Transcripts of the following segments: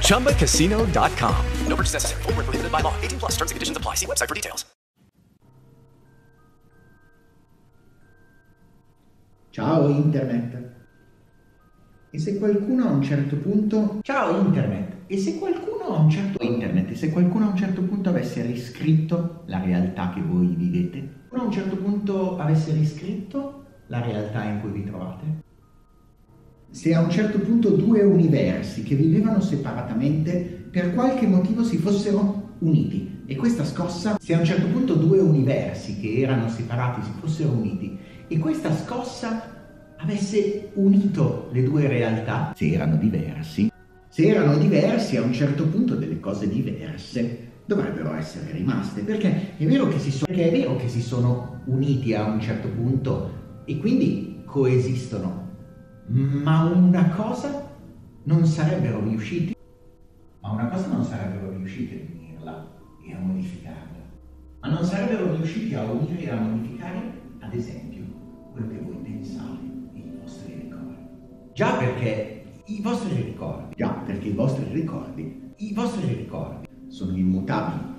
ChumbaCasino.com. No purchase necessary. Void were prohibited by law. 18 plus. Terms and conditions apply. See website for details. Ciao Internet. E se qualcuno a un certo punto... Ciao Internet. E se qualcuno a un certo... Internet. E se qualcuno a un certo punto avesse riscritto la realtà che voi vivete? A un certo punto avesse riscritto la realtà in cui vi trovate? Se a un certo punto due universi che vivevano separatamente per qualche motivo si fossero uniti. E questa scossa, se a un certo punto due universi che erano separati si fossero uniti e questa scossa avesse unito le due realtà, se erano diversi, se erano diversi a un certo punto delle cose diverse dovrebbero essere rimaste, perché è vero che si, so- perché è vero che si sono uniti a un certo punto e quindi coesistono, ma una cosa non sarebbero riusciti, ma una cosa non sarebbero riusciti a unirla e a modificarla, ma non sarebbero riusciti a unire e a modificare, ad esempio, quello che voi pensate e i vostri ricordi. Già perché i vostri ricordi, già perché i vostri ricordi, i vostri ricordi sono immutabili.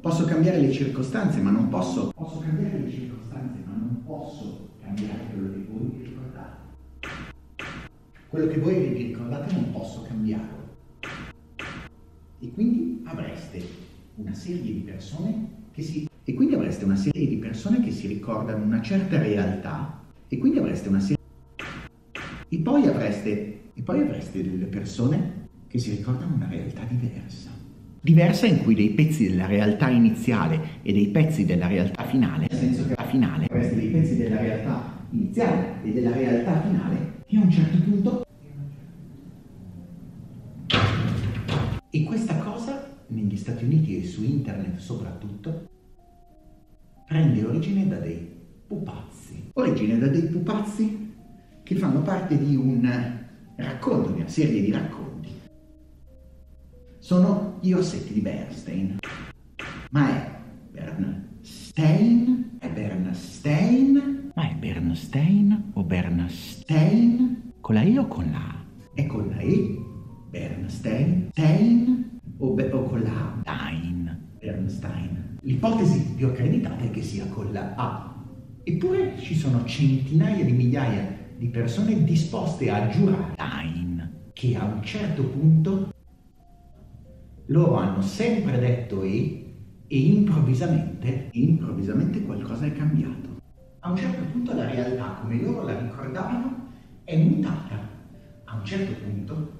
Posso cambiare le circostanze, ma non posso. Posso cambiare le circostanze, ma non posso cambiare quello che voi. Quello che voi vi ricordate non posso cambiarlo. E quindi avreste una serie di persone che si e quindi avreste una serie di persone che si ricordano una certa realtà e quindi avreste una serie e poi avreste e poi avreste delle persone che si ricordano una realtà diversa. Diversa in cui dei pezzi della realtà iniziale e dei pezzi della realtà finale, nel senso che finale avreste dei pezzi della realtà iniziale e della realtà finale che a un certo punto E questa cosa, negli Stati Uniti e su internet soprattutto, prende origine da dei pupazzi. Origine da dei pupazzi che fanno parte di un racconto, di una serie di racconti. Sono gli orsetti di Bernstein. Ma? È Bernstein? Bernstein o Bernstein? Con la E o con la A? È con la E? Bernstein? Stein? O, be- o con la A? Stein. Bernstein. L'ipotesi più accreditata è che sia con la A. Eppure ci sono centinaia di migliaia di persone disposte a giurare Stein, che a un certo punto loro hanno sempre detto E e improvvisamente, improvvisamente qualcosa è cambiato. A un certo punto la realtà, come loro la ricordavano, è mutata. A un certo punto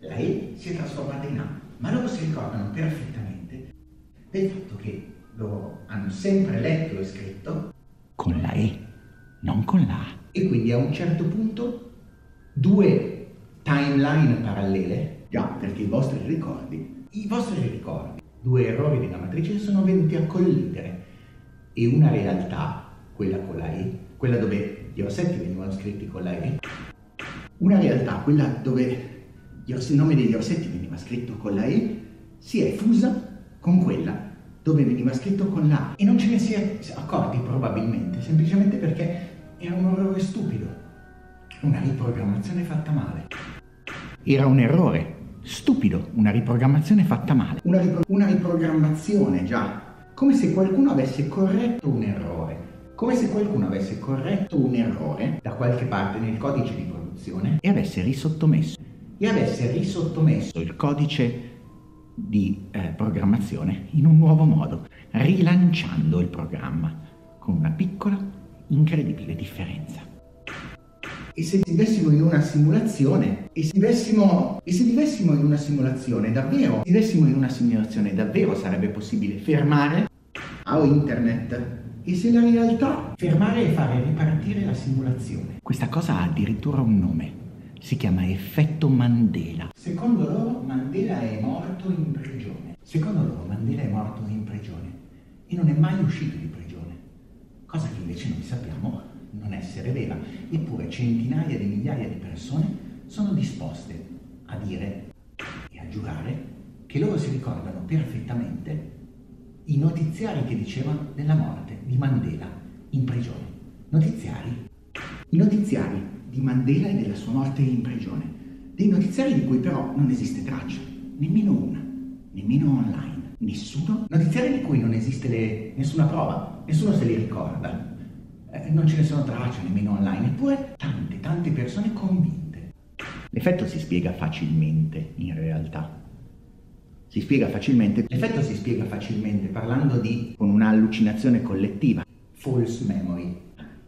la E si è trasformata in A, ma loro si ricordano perfettamente del fatto che loro hanno sempre letto e scritto con la E, non con la A. E quindi a un certo punto due timeline parallele, già perché i vostri ricordi, i vostri ricordi, due errori una matrice sono venuti a collidere e una realtà, quella con la E, quella dove gli orsetti venivano scritti con la E, una realtà, quella dove il nome degli orsetti veniva scritto con la E, si è fusa con quella dove veniva scritto con la A. E non ce ne si è accorti probabilmente, semplicemente perché era un errore stupido, una riprogrammazione fatta male. Era un errore stupido, una riprogrammazione fatta male. Una, ripro- una riprogrammazione, già. Come se qualcuno avesse corretto un errore. Come se qualcuno avesse corretto un errore da qualche parte nel codice di produzione e avesse risottomesso. E avesse risottomesso il codice di eh, programmazione in un nuovo modo, rilanciando il programma con una piccola, incredibile differenza. E se vivessimo in una simulazione, e se vivessimo, e se vivessimo in una simulazione davvero, se vivessimo in una simulazione davvero sarebbe possibile fermare a internet e se la realtà fermare e fare ripartire la simulazione. Questa cosa ha addirittura un nome. Si chiama effetto Mandela. Secondo loro Mandela è morto in prigione. Secondo loro Mandela è morto in prigione e non è mai uscito di prigione. Cosa che invece noi sappiamo non essere vera. Eppure centinaia di migliaia di persone sono disposte a dire e a giurare che loro si ricordano perfettamente i notiziari che dicevano della morte di Mandela in prigione. Notiziari? I notiziari di Mandela e della sua morte in prigione. Dei notiziari di cui però non esiste traccia, nemmeno una, nemmeno online. Nessuno? Notiziari di cui non esiste le, nessuna prova, nessuno se li ricorda. Eh, non ce ne sono tracce nemmeno online, eppure tante, tante persone convinte. L'effetto si spiega facilmente, in realtà. Si spiega facilmente, l'effetto si spiega facilmente parlando di con un'allucinazione collettiva, false memory,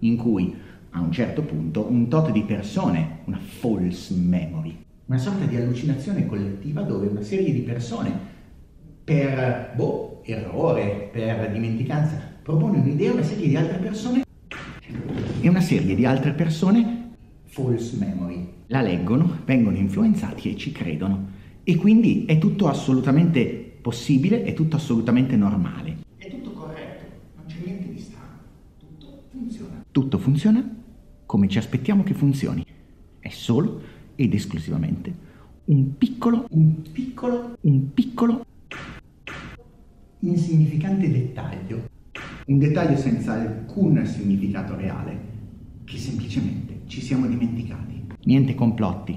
in cui a un certo punto un tot di persone, una false memory, una sorta di allucinazione collettiva dove una serie di persone per boh, errore, per dimenticanza, propone un'idea a una serie di altre persone e una serie di altre persone false memory la leggono, vengono influenzati e ci credono. E quindi è tutto assolutamente possibile, è tutto assolutamente normale. È tutto corretto, non c'è niente di strano. Tutto funziona. Tutto funziona come ci aspettiamo che funzioni. È solo ed esclusivamente un piccolo, un piccolo, un piccolo, insignificante dettaglio. Un dettaglio senza alcun significato reale, che semplicemente ci siamo dimenticati. Niente complotti,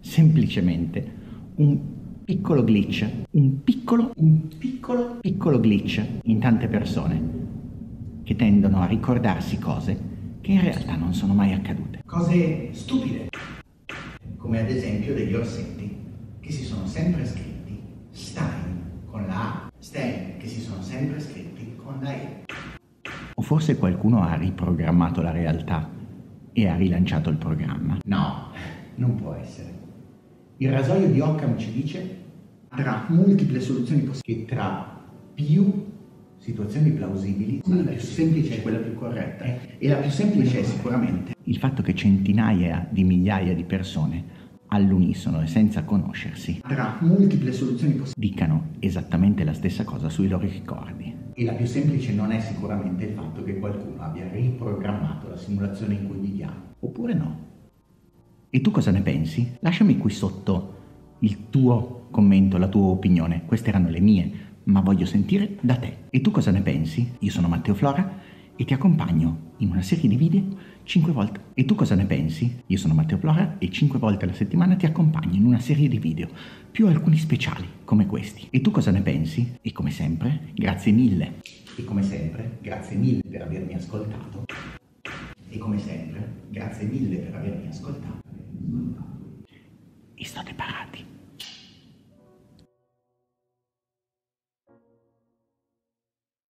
semplicemente un piccolo glitch, un piccolo, un piccolo, piccolo glitch in tante persone che tendono a ricordarsi cose che in realtà non sono mai accadute. Cose stupide, come ad esempio degli orsetti che si sono sempre scritti Stein con la A, Stein che si sono sempre scritti con la E. O forse qualcuno ha riprogrammato la realtà e ha rilanciato il programma. No, non può essere. Il rasoio di Occam ci dice tra multiple soluzioni possibili, tra più situazioni plausibili, la più semplice è quella più corretta. E la più semplice è sicuramente il fatto che centinaia di migliaia di persone all'unisono e senza conoscersi tra multiple soluzioni possibili dicano esattamente la stessa cosa sui loro ricordi. E la più semplice non è sicuramente il fatto che qualcuno abbia riprogrammato la simulazione in cui viviamo. Oppure no. E tu cosa ne pensi? Lasciami qui sotto il tuo commento, la tua opinione. Queste erano le mie, ma voglio sentire da te. E tu cosa ne pensi? Io sono Matteo Flora e ti accompagno in una serie di video 5 volte. E tu cosa ne pensi? Io sono Matteo Flora e 5 volte alla settimana ti accompagno in una serie di video, più alcuni speciali come questi. E tu cosa ne pensi? E come sempre, grazie mille. E come sempre, grazie mille per avermi ascoltato. E come sempre, grazie mille per avermi ascoltato e state parati.